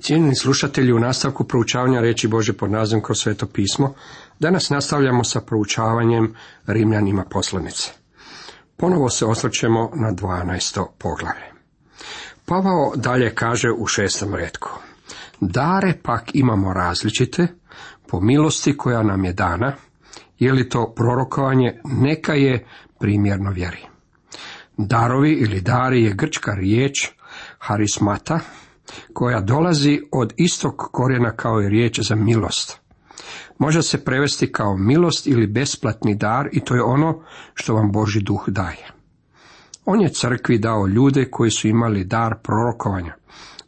Cijenjeni slušatelji, u nastavku proučavanja reći Bože pod nazivom kroz sveto pismo, danas nastavljamo sa proučavanjem Rimljanima poslanice. Ponovo se osvrćemo na 12. poglavlje. Pavao dalje kaže u šestom redku. Dare pak imamo različite, po milosti koja nam je dana, je li to prorokovanje, neka je primjerno vjeri. Darovi ili dari je grčka riječ harismata, koja dolazi od istog korijena kao i riječ za milost. Može se prevesti kao milost ili besplatni dar i to je ono što vam Boži duh daje. On je crkvi dao ljude koji su imali dar prorokovanja,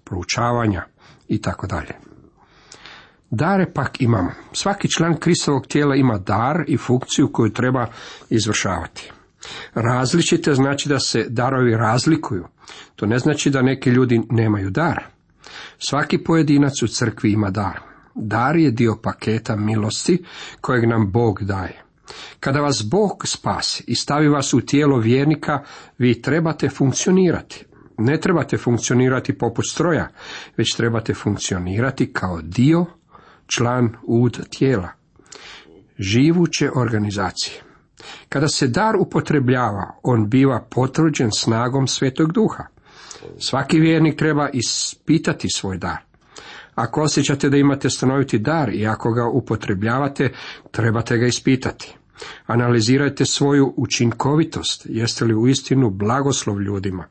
proučavanja i tako dalje. Dare pak imamo. Svaki član Kristovog tijela ima dar i funkciju koju treba izvršavati. Različite znači da se darovi razlikuju. To ne znači da neki ljudi nemaju dar. Svaki pojedinac u crkvi ima dar. Dar je dio paketa milosti kojeg nam Bog daje. Kada vas Bog spasi i stavi vas u tijelo vjernika, vi trebate funkcionirati. Ne trebate funkcionirati poput stroja, već trebate funkcionirati kao dio, član ud tijela. Živuće organizacije. Kada se dar upotrebljava, on biva potvrđen snagom Svetog Duha. Svaki vjernik treba ispitati svoj dar. Ako osjećate da imate stanoviti dar i ako ga upotrebljavate, trebate ga ispitati. Analizirajte svoju učinkovitost, jeste li u istinu blagoslov ljudima.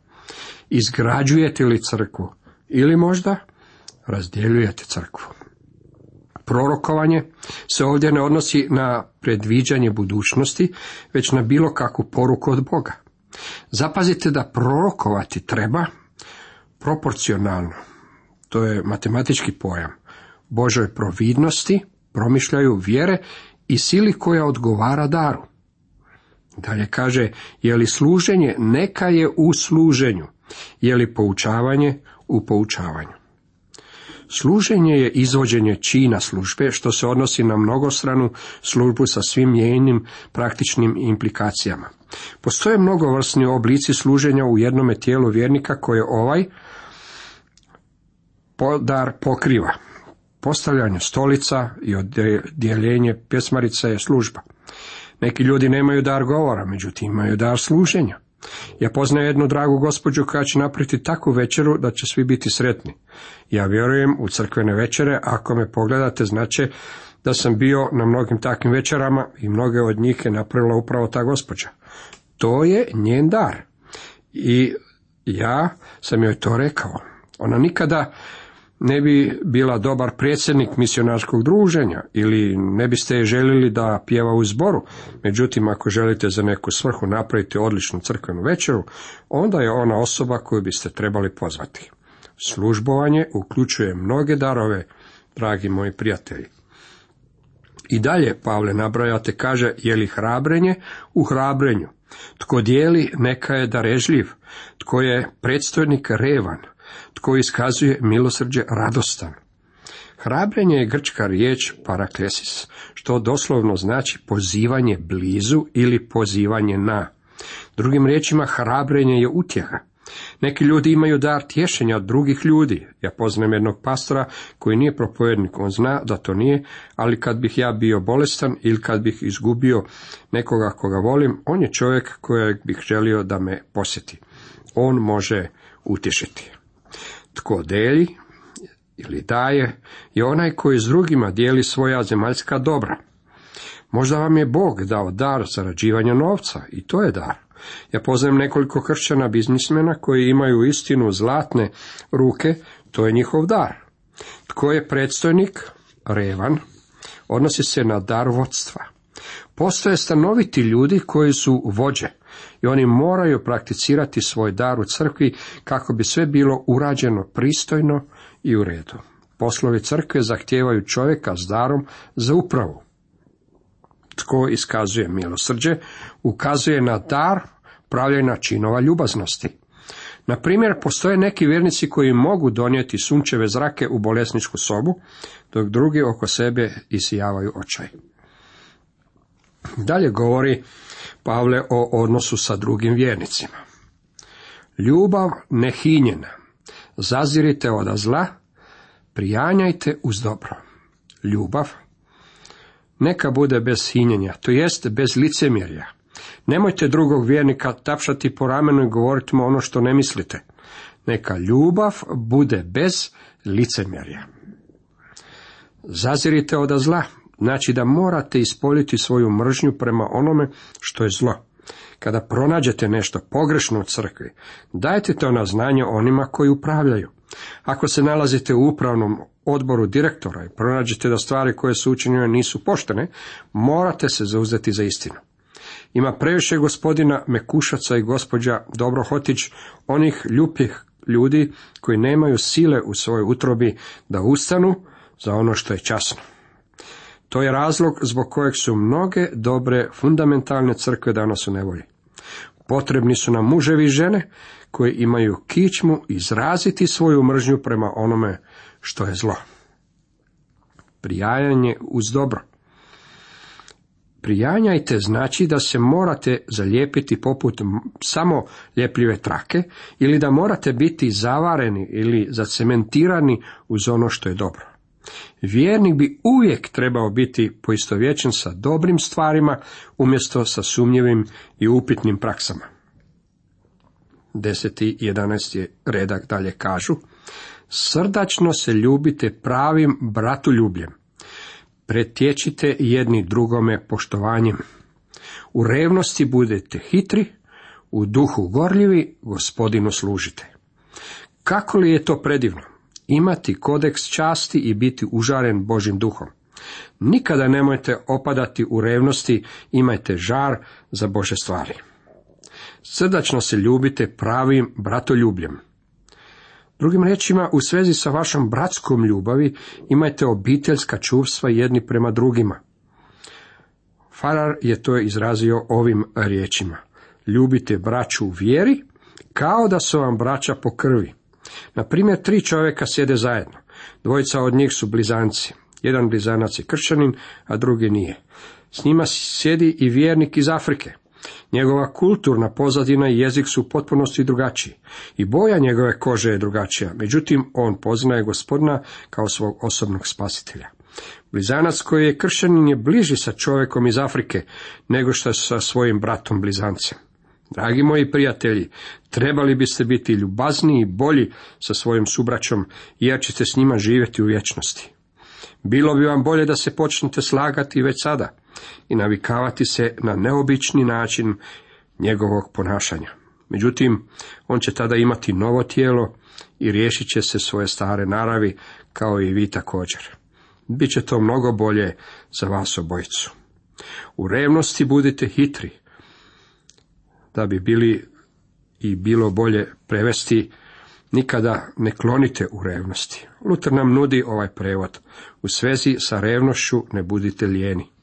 Izgrađujete li crkvu ili možda razdjeljujete crkvu. Prorokovanje se ovdje ne odnosi na predviđanje budućnosti, već na bilo kakvu poruku od Boga. Zapazite da prorokovati treba proporcionalno. To je matematički pojam. Božoj providnosti, promišljaju vjere i sili koja odgovara daru. Dalje kaže, je li služenje, neka je u služenju, je li poučavanje u poučavanju. Služenje je izvođenje čina službe, što se odnosi na mnogostranu službu sa svim njenim praktičnim implikacijama. Postoje mnogovrsni oblici služenja u jednome tijelu vjernika koje ovaj podar pokriva. Postavljanje stolica i odjeljenje pjesmarica je služba. Neki ljudi nemaju dar govora, međutim imaju dar služenja. Ja poznajem jednu dragu gospođu koja će napraviti takvu večeru da će svi biti sretni. Ja vjerujem u crkvene večere, ako me pogledate, znači da sam bio na mnogim takvim večerama i mnoge od njih je napravila upravo ta gospođa. To je njen dar. I ja sam joj to rekao. Ona nikada ne bi bila dobar predsjednik misionarskog druženja ili ne biste je željeli da pjeva u zboru. Međutim, ako želite za neku svrhu napraviti odličnu crkvenu večeru, onda je ona osoba koju biste trebali pozvati. Službovanje uključuje mnoge darove, dragi moji prijatelji. I dalje Pavle nabrajate kaže je li hrabrenje u hrabrenju. Tko dijeli neka je darežljiv, tko je predstojnik revan, tko iskazuje milosrđe radostan. Hrabrenje je grčka riječ paraklesis, što doslovno znači pozivanje blizu ili pozivanje na. Drugim riječima, hrabrenje je utjeha. Neki ljudi imaju dar tješenja od drugih ljudi. Ja poznajem jednog pastora koji nije propovednik, on zna da to nije, ali kad bih ja bio bolestan ili kad bih izgubio nekoga koga volim, on je čovjek kojeg bih želio da me posjeti. On može utješiti. Tko deli ili daje je onaj koji s drugima dijeli svoja zemaljska dobra. Možda vam je Bog dao dar zarađivanja novca i to je dar. Ja poznajem nekoliko kršćana biznismena koji imaju istinu zlatne ruke, to je njihov dar. Tko je predstojnik? Revan. Odnosi se na dar vodstva. Postoje stanoviti ljudi koji su vođe i oni moraju prakticirati svoj dar u crkvi kako bi sve bilo urađeno pristojno i u redu. Poslovi crkve zahtijevaju čovjeka s darom za upravu. Tko iskazuje milosrđe, ukazuje na dar pravljena činova ljubaznosti. Na primjer, postoje neki vjernici koji mogu donijeti sunčeve zrake u bolesničku sobu, dok drugi oko sebe isijavaju očaj. Dalje govori Pavle o odnosu sa drugim vjernicima. Ljubav nehinjena. Zazirite od zla, Prijanjajte uz dobro. Ljubav. Neka bude bez hinjenja, to jest bez licemjerja. Nemojte drugog vjernika tapšati po ramenu i govoriti mu ono što ne mislite. Neka ljubav bude bez licemjerja. Zazirite od zla, znači da morate ispoljiti svoju mržnju prema onome što je zlo. Kada pronađete nešto pogrešno u crkvi, dajte to na znanje onima koji upravljaju. Ako se nalazite u upravnom odboru direktora i pronađete da stvari koje su učinjene nisu poštene, morate se zauzeti za istinu. Ima previše gospodina Mekušaca i gospođa Dobrohotić, onih ljupih ljudi koji nemaju sile u svojoj utrobi da ustanu za ono što je časno. To je razlog zbog kojeg su mnoge dobre fundamentalne crkve danas u nevolji. Potrebni su nam muževi i žene koji imaju kičmu izraziti svoju mržnju prema onome što je zlo. Prijajanje uz dobro. Prijanjajte znači da se morate zalijepiti poput samo ljepljive trake ili da morate biti zavareni ili zacementirani uz ono što je dobro. Vjernik bi uvijek trebao biti poistovjećen sa dobrim stvarima umjesto sa sumnjivim i upitnim praksama. 10. i 11. redak dalje kažu Srdačno se ljubite pravim bratoljubljem. Pretječite jedni drugome poštovanjem. U revnosti budete hitri, u duhu gorljivi, gospodinu služite. Kako li je to predivno? Imati kodeks časti i biti užaren Božim duhom. Nikada nemojte opadati u revnosti, imajte žar za Bože stvari. Srdačno se ljubite pravim bratoljubljem. Drugim riječima, u svezi sa vašom bratskom ljubavi imajte obiteljska čuvstva jedni prema drugima. Farar je to izrazio ovim riječima. Ljubite braću u vjeri, kao da su vam braća po krvi. Na primjer, tri čovjeka sjede zajedno. Dvojica od njih su blizanci. Jedan blizanac je kršćanin, a drugi nije. S njima sjedi i vjernik iz Afrike. Njegova kulturna pozadina i jezik su u potpunosti drugačiji. I boja njegove kože je drugačija. Međutim, on poznaje gospodina kao svog osobnog spasitelja. Blizanac koji je kršćanin je bliži sa čovjekom iz Afrike nego što sa svojim bratom blizancem. Dragi moji prijatelji, trebali biste biti ljubazniji i bolji sa svojim subraćom, jer ćete s njima živjeti u vječnosti. Bilo bi vam bolje da se počnete slagati već sada i navikavati se na neobični način njegovog ponašanja. Međutim, on će tada imati novo tijelo i riješit će se svoje stare naravi, kao i vi također. Biće to mnogo bolje za vas obojicu. U revnosti budite hitri, da bi bili i bilo bolje prevesti, nikada ne klonite u revnosti. Luter nam nudi ovaj prevod. U svezi sa revnošću ne budite lijeni.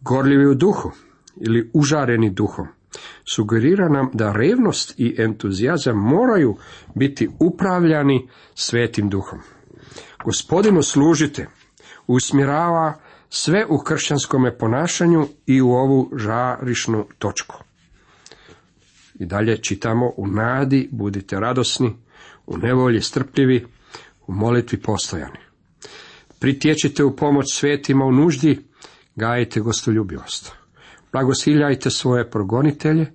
Gorljivi u duhu ili užareni duhom sugerira nam da revnost i entuzijazam moraju biti upravljani svetim duhom. Gospodinu služite, usmjerava sve u kršćanskome ponašanju i u ovu žarišnu točku. I dalje čitamo u nadi budite radosni, u nevolji strpljivi, u molitvi postojani. Pritječite u pomoć svetima u nuždi, gajite gostoljubivost. Blagosiljajte svoje progonitelje,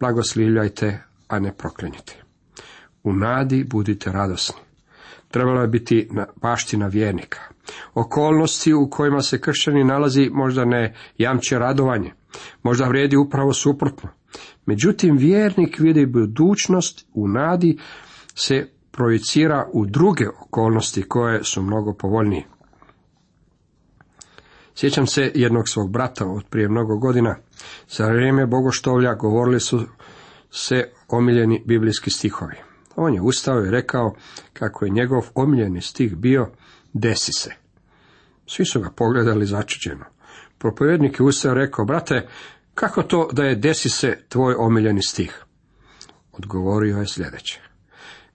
blagosiljajte, a ne proklenite. U nadi budite radosni. Trebalo je biti baština vjernika. Okolnosti u kojima se kršćani nalazi možda ne jamče radovanje, možda vrijedi upravo suprotno. Međutim, vjernik vidi budućnost u nadi se projicira u druge okolnosti koje su mnogo povoljnije. Sjećam se jednog svog brata od prije mnogo godina. Za vrijeme bogoštovlja govorili su se omiljeni biblijski stihovi. On je ustao i rekao kako je njegov omiljeni stih bio desi se. Svi su ga pogledali začuđeno. Propovjednik je ustao i rekao, brate, kako to da je desi se tvoj omiljeni stih? Odgovorio je sljedeće.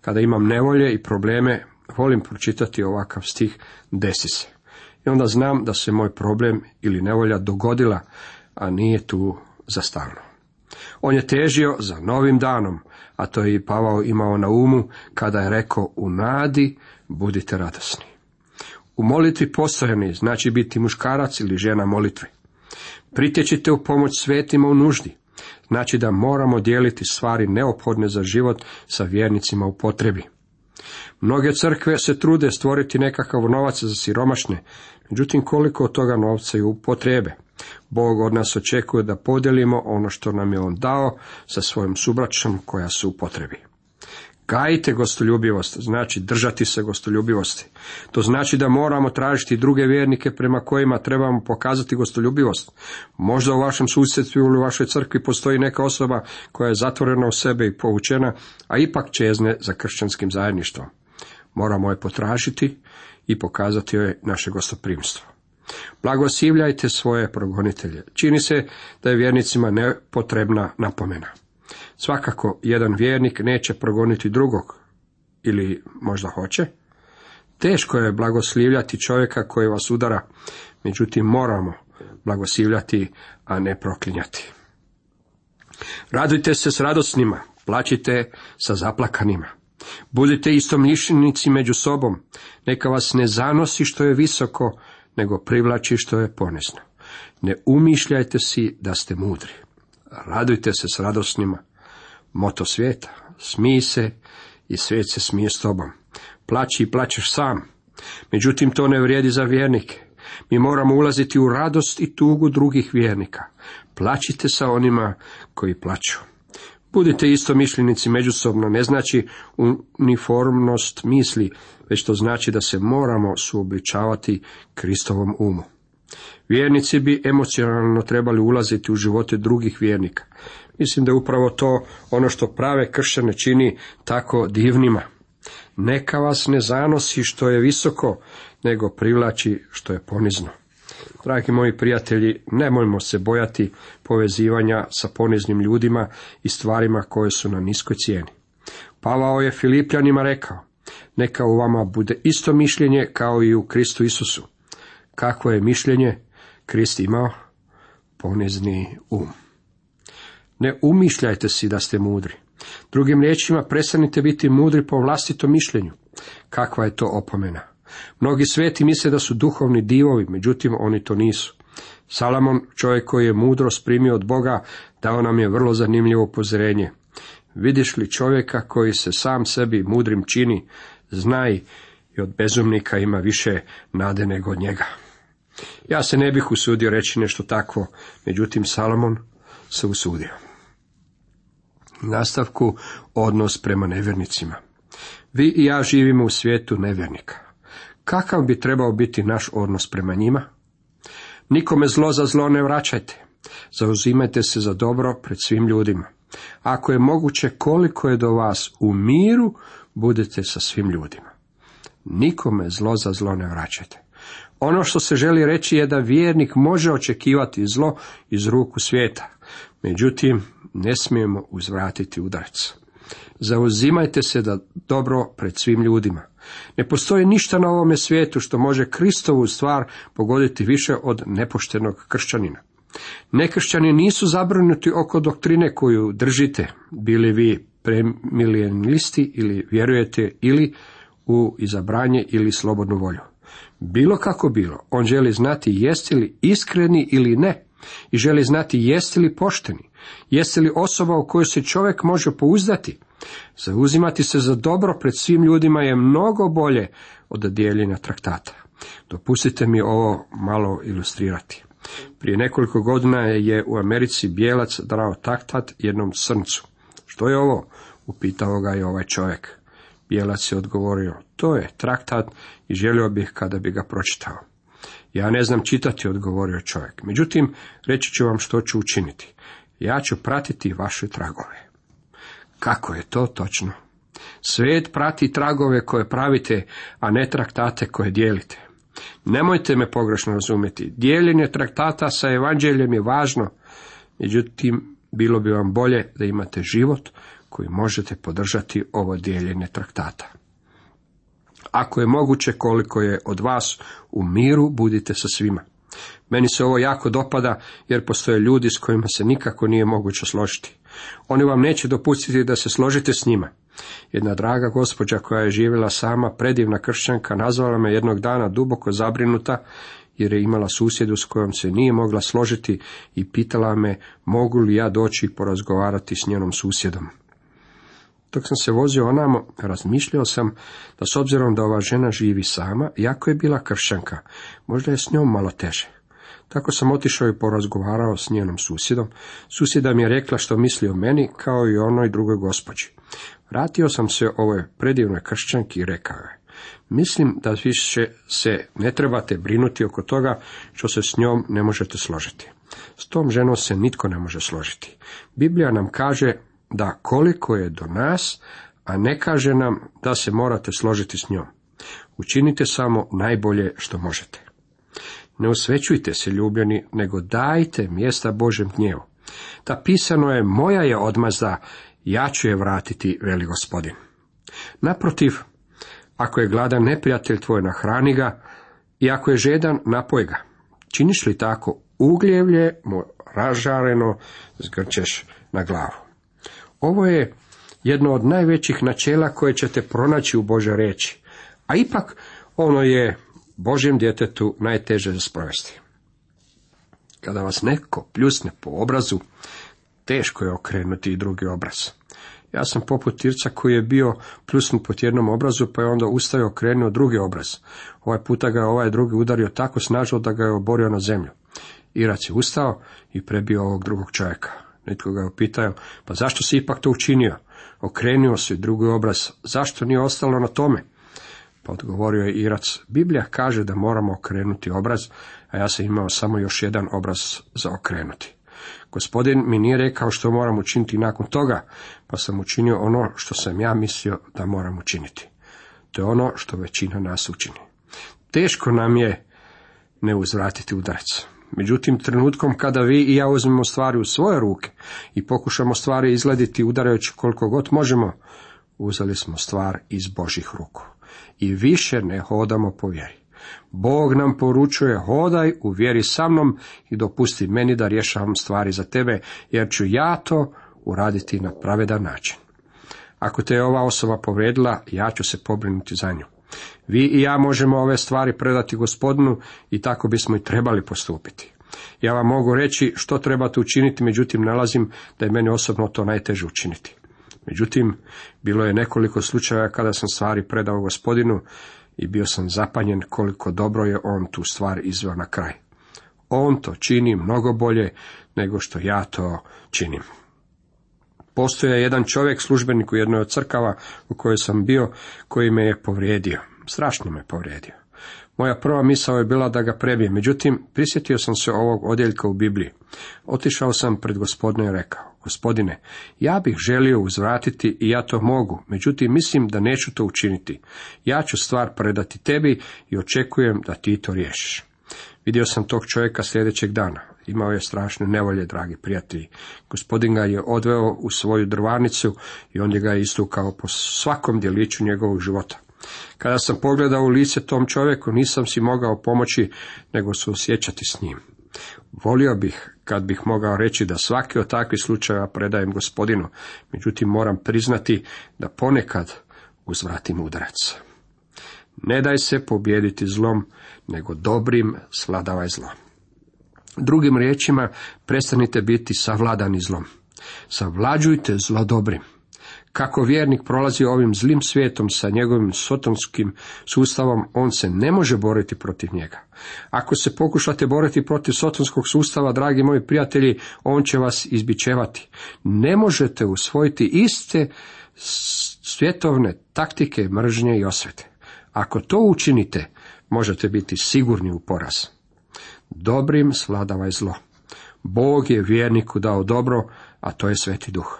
Kada imam nevolje i probleme, volim pročitati ovakav stih desi se. I onda znam da se moj problem ili nevolja dogodila, a nije tu za stalno. On je težio za novim danom, a to je i Pavao imao na umu kada je rekao u nadi budite radosni. U molitvi postojani znači biti muškarac ili žena molitve. Pritječite u pomoć svetima u nuždi. Znači da moramo dijeliti stvari neophodne za život sa vjernicima u potrebi. Mnoge crkve se trude stvoriti nekakav novac za siromašne, međutim koliko od toga novca je u potrebe. Bog od nas očekuje da podijelimo ono što nam je On dao sa svojom subraćom koja su u potrebi. Gajite gostoljubivost, znači držati se gostoljubivosti. To znači da moramo tražiti druge vjernike prema kojima trebamo pokazati gostoljubivost. Možda u vašem susjedstvu ili u vašoj crkvi postoji neka osoba koja je zatvorena u sebe i povučena, a ipak čezne za kršćanskim zajedništvom. Moramo je potražiti i pokazati joj naše gostoprimstvo. Blagosivljajte svoje progonitelje. Čini se da je vjernicima nepotrebna napomena. Svakako, jedan vjernik neće progoniti drugog, ili možda hoće. Teško je blagoslivljati čovjeka koji vas udara, međutim moramo blagoslivljati, a ne proklinjati. Radujte se s radosnima, plaćite sa zaplakanima. Budite istomišljenici među sobom, neka vas ne zanosi što je visoko, nego privlači što je ponesno. Ne umišljajte si da ste mudri. Radujte se s radosnima. Moto svijeta. Smij se i svijet se smije s tobom. Plaći i plaćeš sam. Međutim, to ne vrijedi za vjernike. Mi moramo ulaziti u radost i tugu drugih vjernika. Plaćite sa onima koji plaću. Budite isto mišljenici međusobno ne znači uniformnost misli, već to znači da se moramo suobličavati Kristovom umu. Vjernici bi emocionalno trebali ulaziti u živote drugih vjernika. Mislim da je upravo to ono što prave kršćane čini tako divnima. Neka vas ne zanosi što je visoko, nego privlači što je ponizno. Dragi moji prijatelji, nemojmo se bojati povezivanja sa poniznim ljudima i stvarima koje su na niskoj cijeni. Pavao je Filipljanima rekao, neka u vama bude isto mišljenje kao i u Kristu Isusu. Kakvo je mišljenje Krist imao? Ponizni um. Ne umišljajte si da ste mudri. Drugim riječima, prestanite biti mudri po vlastitom mišljenju. Kakva je to opomena? Mnogi sveti misle da su duhovni divovi, međutim oni to nisu. Salamon, čovjek koji je mudro sprimio od Boga, dao nam je vrlo zanimljivo upozorenje. Vidiš li čovjeka koji se sam sebi mudrim čini, znaj i od bezumnika ima više nade nego od njega. Ja se ne bih usudio reći nešto takvo, međutim Salomon se usudio. Nastavku odnos prema nevjernicima. Vi i ja živimo u svijetu nevjernika. Kakav bi trebao biti naš odnos prema njima? Nikome zlo za zlo ne vraćajte. Zauzimajte se za dobro pred svim ljudima. Ako je moguće koliko je do vas u miru, budete sa svim ljudima. Nikome zlo za zlo ne vraćajte. Ono što se želi reći je da vjernik može očekivati zlo iz ruku svijeta. Međutim, ne smijemo uzvratiti udarac. Zauzimajte se da dobro pred svim ljudima. Ne postoji ništa na ovome svijetu što može Kristovu stvar pogoditi više od nepoštenog kršćanina. Nekršćani nisu zabrinuti oko doktrine koju držite, bili vi premilijenisti ili vjerujete ili u izabranje ili slobodnu volju. Bilo kako bilo, on želi znati jeste li iskreni ili ne i želi znati jeste li pošteni, jeste li osoba u kojoj se čovjek može pouzdati. Zauzimati se za dobro pred svim ljudima je mnogo bolje od dijeljenja traktata. Dopustite mi ovo malo ilustrirati. Prije nekoliko godina je u Americi bijelac drao taktat jednom srncu. Što je ovo? Upitao ga je ovaj čovjek. Bijelac je odgovorio, to je traktat i želio bih kada bi ga pročitao. Ja ne znam čitati, odgovorio čovjek. Međutim, reći ću vam što ću učiniti. Ja ću pratiti vaše tragove. Kako je to točno? Svijet prati tragove koje pravite, a ne traktate koje dijelite. Nemojte me pogrešno razumjeti. Dijeljenje traktata sa evanđeljem je važno, međutim, bilo bi vam bolje da imate život koji možete podržati ovo dijeljenje traktata. Ako je moguće koliko je od vas u miru, budite sa svima. Meni se ovo jako dopada jer postoje ljudi s kojima se nikako nije moguće složiti. Oni vam neće dopustiti da se složite s njima. Jedna draga gospođa koja je živjela sama, predivna kršćanka, nazvala me jednog dana duboko zabrinuta jer je imala susjedu s kojom se nije mogla složiti i pitala me mogu li ja doći porazgovarati s njenom susjedom. Dok sam se vozio onamo, razmišljao sam da s obzirom da ova žena živi sama, jako je bila kršćanka, možda je s njom malo teže. Tako sam otišao i porazgovarao s njenom susjedom. Susjeda mi je rekla što misli o meni, kao i onoj drugoj gospođi. Vratio sam se ovoj predivnoj kršćanki i rekao je, mislim da više se ne trebate brinuti oko toga što se s njom ne možete složiti. S tom ženom se nitko ne može složiti. Biblija nam kaže da koliko je do nas, a ne kaže nam da se morate složiti s njom. Učinite samo najbolje što možete. Ne osvećujte se ljubljeni, nego dajte mjesta Božem gnjevu. Ta pisano je, moja je odmazda, ja ću je vratiti, veli gospodin. Naprotiv, ako je gladan neprijatelj tvoj, nahrani ga, i ako je žedan, napoj ga. Činiš li tako, ugljevlje mu ražareno zgrčeš na glavu. Ovo je jedno od najvećih načela koje ćete pronaći u Bože reći, a ipak ono je Božjem djetetu najteže za sprovesti. Kada vas neko pljusne po obrazu, teško je okrenuti i drugi obraz. Ja sam poput Tirca koji je bio pljusnut po jednom obrazu, pa je onda ustao okrenuo drugi obraz. Ovaj puta ga je ovaj drugi udario tako snažno da ga je oborio na zemlju. Irac je ustao i prebio ovog drugog čovjeka. Netko ga je pa zašto si ipak to učinio? Okrenuo se drugi obraz, zašto nije ostalo na tome? Pa odgovorio je Irac, Biblija kaže da moramo okrenuti obraz, a ja sam imao samo još jedan obraz za okrenuti. Gospodin mi nije rekao što moram učiniti nakon toga, pa sam učinio ono što sam ja mislio da moram učiniti. To je ono što većina nas učini. Teško nam je ne uzvratiti udarac. Međutim, trenutkom kada vi i ja uzmemo stvari u svoje ruke i pokušamo stvari izglediti udarajući koliko god možemo, uzeli smo stvar iz Božih ruku. I više ne hodamo po vjeri. Bog nam poručuje, hodaj u vjeri sa mnom i dopusti meni da rješavam stvari za tebe, jer ću ja to uraditi na pravedan način. Ako te je ova osoba povredila, ja ću se pobrinuti za nju. Vi i ja možemo ove stvari predati gospodinu i tako bismo i trebali postupiti. Ja vam mogu reći što trebate učiniti, međutim nalazim da je meni osobno to najteže učiniti. Međutim, bilo je nekoliko slučajeva kada sam stvari predao gospodinu i bio sam zapanjen koliko dobro je on tu stvar izveo na kraj. On to čini mnogo bolje nego što ja to činim. Postoje jedan čovjek, službenik u jednoj od crkava u kojoj sam bio, koji me je povrijedio. Strašno me povrijedio. Moja prva misao je bila da ga prebijem, međutim, prisjetio sam se ovog odjeljka u Bibliji. Otišao sam pred gospodine i rekao, gospodine, ja bih želio uzvratiti i ja to mogu, međutim mislim da neću to učiniti. Ja ću stvar predati tebi i očekujem da ti to riješiš. Vidio sam tog čovjeka sljedećeg dana. Imao je strašne nevolje, dragi prijatelji. Gospodin ga je odveo u svoju drvarnicu i on je ga istukao po svakom djeliću njegovog života. Kada sam pogledao u lice tom čovjeku, nisam si mogao pomoći, nego se osjećati s njim. Volio bih, kad bih mogao reći da svaki od takvih slučajeva predajem gospodinu, međutim moram priznati da ponekad uzvratim udarac. Ne daj se pobijediti zlom, nego dobrim sladavaj zlo. Drugim riječima, prestanite biti savladani zlom. Savlađujte zlo dobrim. Kako vjernik prolazi ovim zlim svijetom sa njegovim sotonskim sustavom, on se ne može boriti protiv njega. Ako se pokušate boriti protiv sotonskog sustava, dragi moji prijatelji, on će vas izbičevati. Ne možete usvojiti iste svjetovne taktike mržnje i osvete. Ako to učinite, možete biti sigurni u poraz. Dobrim svladavaj zlo. Bog je vjerniku dao dobro, a to je sveti duh.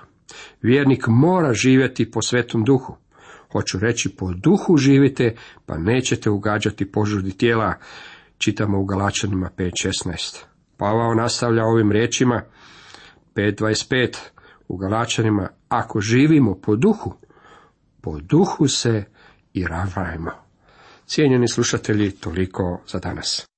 Vjernik mora živjeti po svetom duhu. Hoću reći, po duhu živite, pa nećete ugađati požudi tijela, čitamo u Galačanima 5.16. Pavao nastavlja ovim riječima, 5.25, u Galačanima, ako živimo po duhu, po duhu se i ravajmo. Cijenjeni slušatelji, toliko za danas.